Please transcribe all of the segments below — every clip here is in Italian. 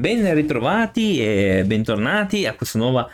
Ben ritrovati e bentornati a questa nuova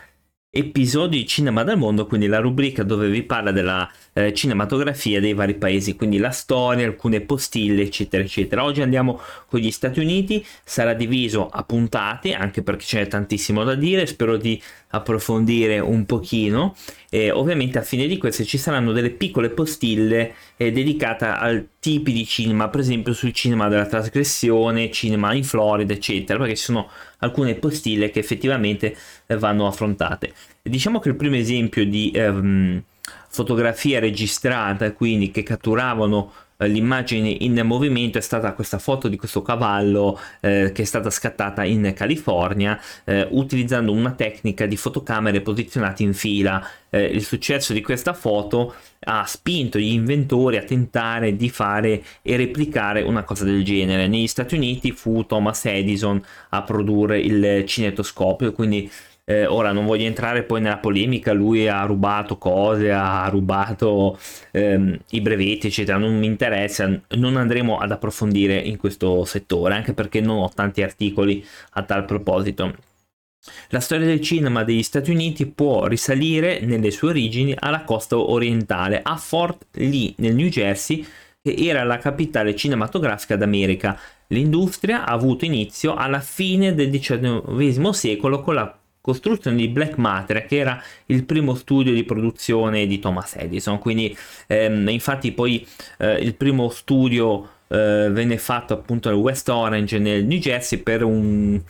episodio di Cinema del Mondo, quindi la rubrica dove vi parla della eh, cinematografia dei vari paesi, quindi la storia, alcune postille, eccetera, eccetera. Oggi andiamo con gli Stati Uniti, sarà diviso a puntate, anche perché c'è tantissimo da dire, spero di approfondire un pochino e ovviamente a fine di queste ci saranno delle piccole postille eh, dedicate al tipi di cinema, per esempio sul cinema della trasgressione, cinema in Florida, eccetera, perché ci sono alcune postille che effettivamente eh, vanno affrontate. Diciamo che il primo esempio di ehm, fotografia registrata, quindi che catturavano l'immagine in movimento è stata questa foto di questo cavallo eh, che è stata scattata in California eh, utilizzando una tecnica di fotocamere posizionate in fila. Eh, il successo di questa foto ha spinto gli inventori a tentare di fare e replicare una cosa del genere. Negli Stati Uniti fu Thomas Edison a produrre il cinetoscopio, quindi eh, ora non voglio entrare poi nella polemica, lui ha rubato cose, ha rubato ehm, i brevetti, eccetera, non mi interessa, non andremo ad approfondire in questo settore, anche perché non ho tanti articoli a tal proposito. La storia del cinema degli Stati Uniti può risalire nelle sue origini alla costa orientale, a Fort Lee, nel New Jersey, che era la capitale cinematografica d'America. L'industria ha avuto inizio alla fine del XIX secolo con la costruzione di Black Matter, che era il primo studio di produzione di Thomas Edison. Quindi, ehm, infatti, poi eh, il primo studio eh, venne fatto appunto nel West Orange nel New Jersey per un,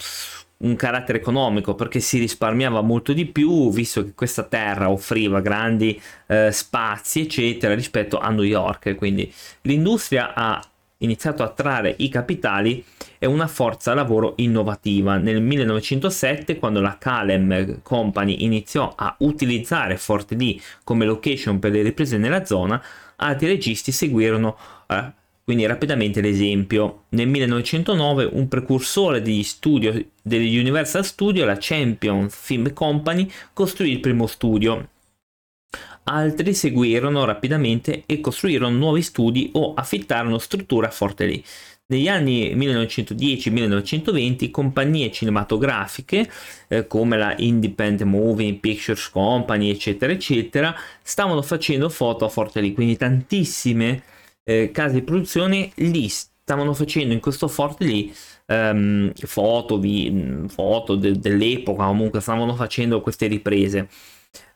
un carattere economico perché si risparmiava molto di più visto che questa terra offriva grandi eh, spazi eccetera rispetto a New York quindi l'industria ha iniziato a attrarre i capitali e una forza lavoro innovativa. Nel 1907, quando la Calem Company iniziò a utilizzare Fort Lee come location per le riprese nella zona, altri registi seguirono eh, quindi rapidamente l'esempio. Nel 1909 un precursore degli studio degli Universal Studio, la Champion Film Company, costruì il primo studio Altri seguirono rapidamente e costruirono nuovi studi o affittarono strutture a Forte Lee. Negli anni 1910-1920 compagnie cinematografiche eh, come la Independent Moving Pictures Company eccetera eccetera stavano facendo foto a Forte Lee, quindi tantissime eh, case di produzione lì stavano facendo in questo Forte Lee ehm, foto, vi, foto de- dell'epoca comunque stavano facendo queste riprese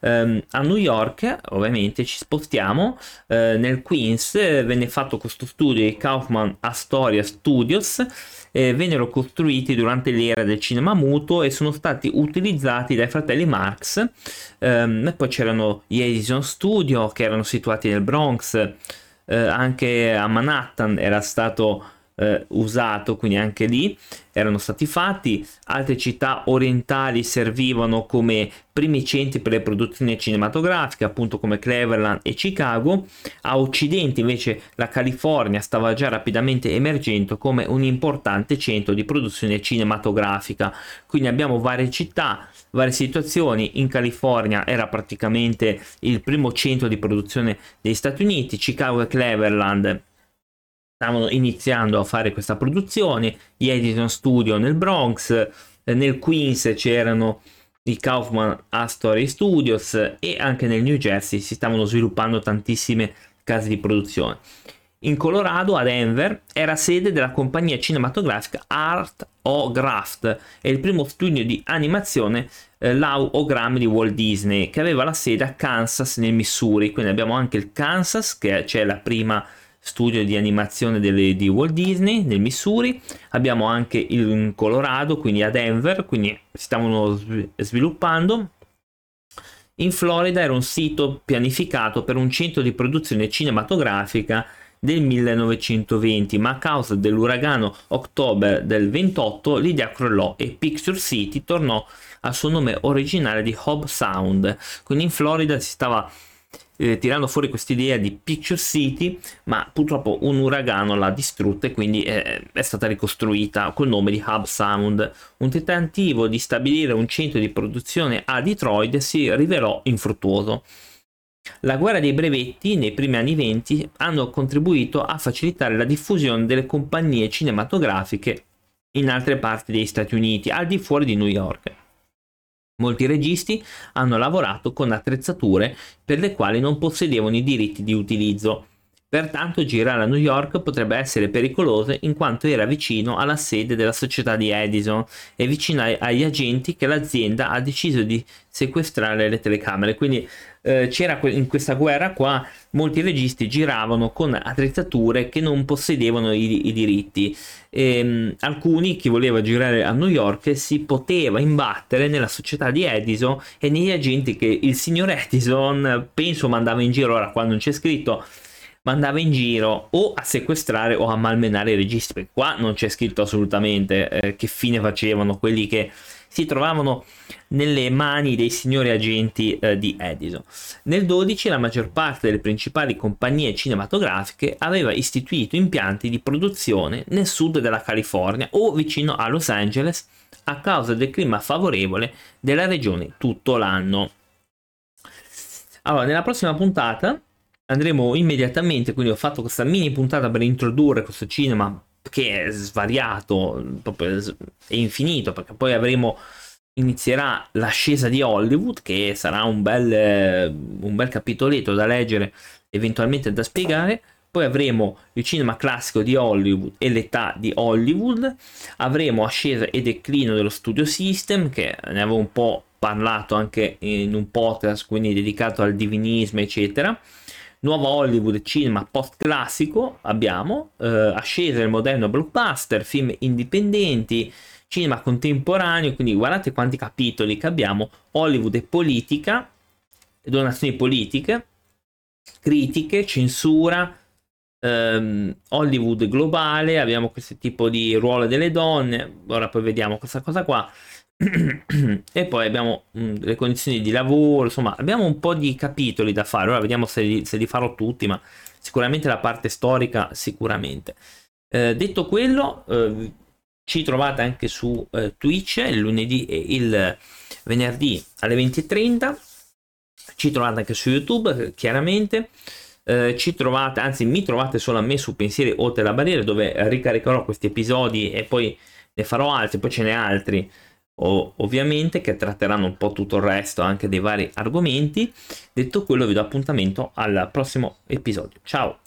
Um, a New York, ovviamente, ci spostiamo. Uh, nel Queens eh, venne fatto questo studio di Kaufman Astoria Studios. Eh, vennero costruiti durante l'era del cinema muto e sono stati utilizzati dai fratelli Marx. Um, e poi c'erano gli Edison Studio che erano situati nel Bronx. Uh, anche a Manhattan era stato eh, usato, quindi anche lì erano stati fatti. Altre città orientali servivano come primi centri per le produzioni cinematografiche, appunto come Cleveland e Chicago. A occidente invece la California stava già rapidamente emergendo come un importante centro di produzione cinematografica. Quindi abbiamo varie città, varie situazioni. In California era praticamente il primo centro di produzione degli Stati Uniti, Chicago e Cleveland stavano iniziando a fare questa produzione, gli Edison Studio nel Bronx, eh, nel Queens c'erano i Kaufman Astory Studios e anche nel New Jersey si stavano sviluppando tantissime case di produzione. In Colorado, a Denver, era sede della compagnia cinematografica Art o Graft e il primo studio di animazione eh, Lau Ogram di Walt Disney che aveva la sede a Kansas nel Missouri. Quindi abbiamo anche il Kansas che c'è la prima studio di animazione delle, di Walt Disney nel Missouri, abbiamo anche il Colorado, quindi a Denver, quindi si stavano sviluppando. In Florida era un sito pianificato per un centro di produzione cinematografica del 1920, ma a causa dell'uragano ottobre del 28 l'idea crollò e Picture City tornò al suo nome originale di Hob Sound. Quindi in Florida si stava eh, tirando fuori quest'idea di Picture City, ma purtroppo un uragano l'ha distrutta e quindi eh, è stata ricostruita col nome di Hub Sound. Un tentativo di stabilire un centro di produzione a Detroit si rivelò infruttuoso. La guerra dei brevetti nei primi anni 20 hanno contribuito a facilitare la diffusione delle compagnie cinematografiche in altre parti degli Stati Uniti, al di fuori di New York. Molti registi hanno lavorato con attrezzature per le quali non possedevano i diritti di utilizzo. Pertanto girare a New York potrebbe essere pericoloso in quanto era vicino alla sede della società di Edison e vicino agli agenti che l'azienda ha deciso di sequestrare le telecamere. Quindi eh, c'era in questa guerra qua molti registi giravano con attrezzature che non possedevano i, i diritti. E, ehm, alcuni, chi voleva girare a New York, si poteva imbattere nella società di Edison e negli agenti che il signor Edison, penso, mandava in giro, ora qua non c'è scritto, mandava in giro o a sequestrare o a malmenare i registi, perché qua non c'è scritto assolutamente eh, che fine facevano quelli che si trovavano nelle mani dei signori agenti eh, di Edison. Nel 12 la maggior parte delle principali compagnie cinematografiche aveva istituito impianti di produzione nel sud della California o vicino a Los Angeles a causa del clima favorevole della regione tutto l'anno. Allora, nella prossima puntata andremo immediatamente, quindi ho fatto questa mini puntata per introdurre questo cinema che è svariato, proprio è infinito, perché poi avremo inizierà l'ascesa di Hollywood, che sarà un bel, un bel capitoletto da leggere, eventualmente da spiegare. Poi avremo il cinema classico di Hollywood e l'età di Hollywood. Avremo ascesa e declino dello studio system, che ne avevo un po' parlato anche in un podcast, quindi dedicato al divinismo, eccetera nuova Hollywood, cinema post classico abbiamo, eh, ascesa del moderno blockbuster, film indipendenti, cinema contemporaneo, quindi guardate quanti capitoli che abbiamo, Hollywood e politica, donazioni politiche, critiche, censura, ehm, Hollywood globale, abbiamo questo tipo di ruolo delle donne, ora poi vediamo questa cosa qua, e poi abbiamo mh, mm, le condizioni di lavoro, insomma abbiamo un po' di capitoli da fare, ora vediamo se li, se li farò tutti, ma sicuramente la parte storica sicuramente. Eh, detto quello, eh, ci trovate anche su eh, Twitch il lunedì e il venerdì alle 20.30, ci trovate anche su YouTube chiaramente. Eh, ci trovate, anzi mi trovate solo a me su Pensieri Oltre la Barriera dove ricaricherò questi episodi e poi ne farò altri, poi ce n'è altri ovviamente che tratteranno un po' tutto il resto anche dei vari argomenti. Detto quello vi do appuntamento al prossimo episodio. Ciao!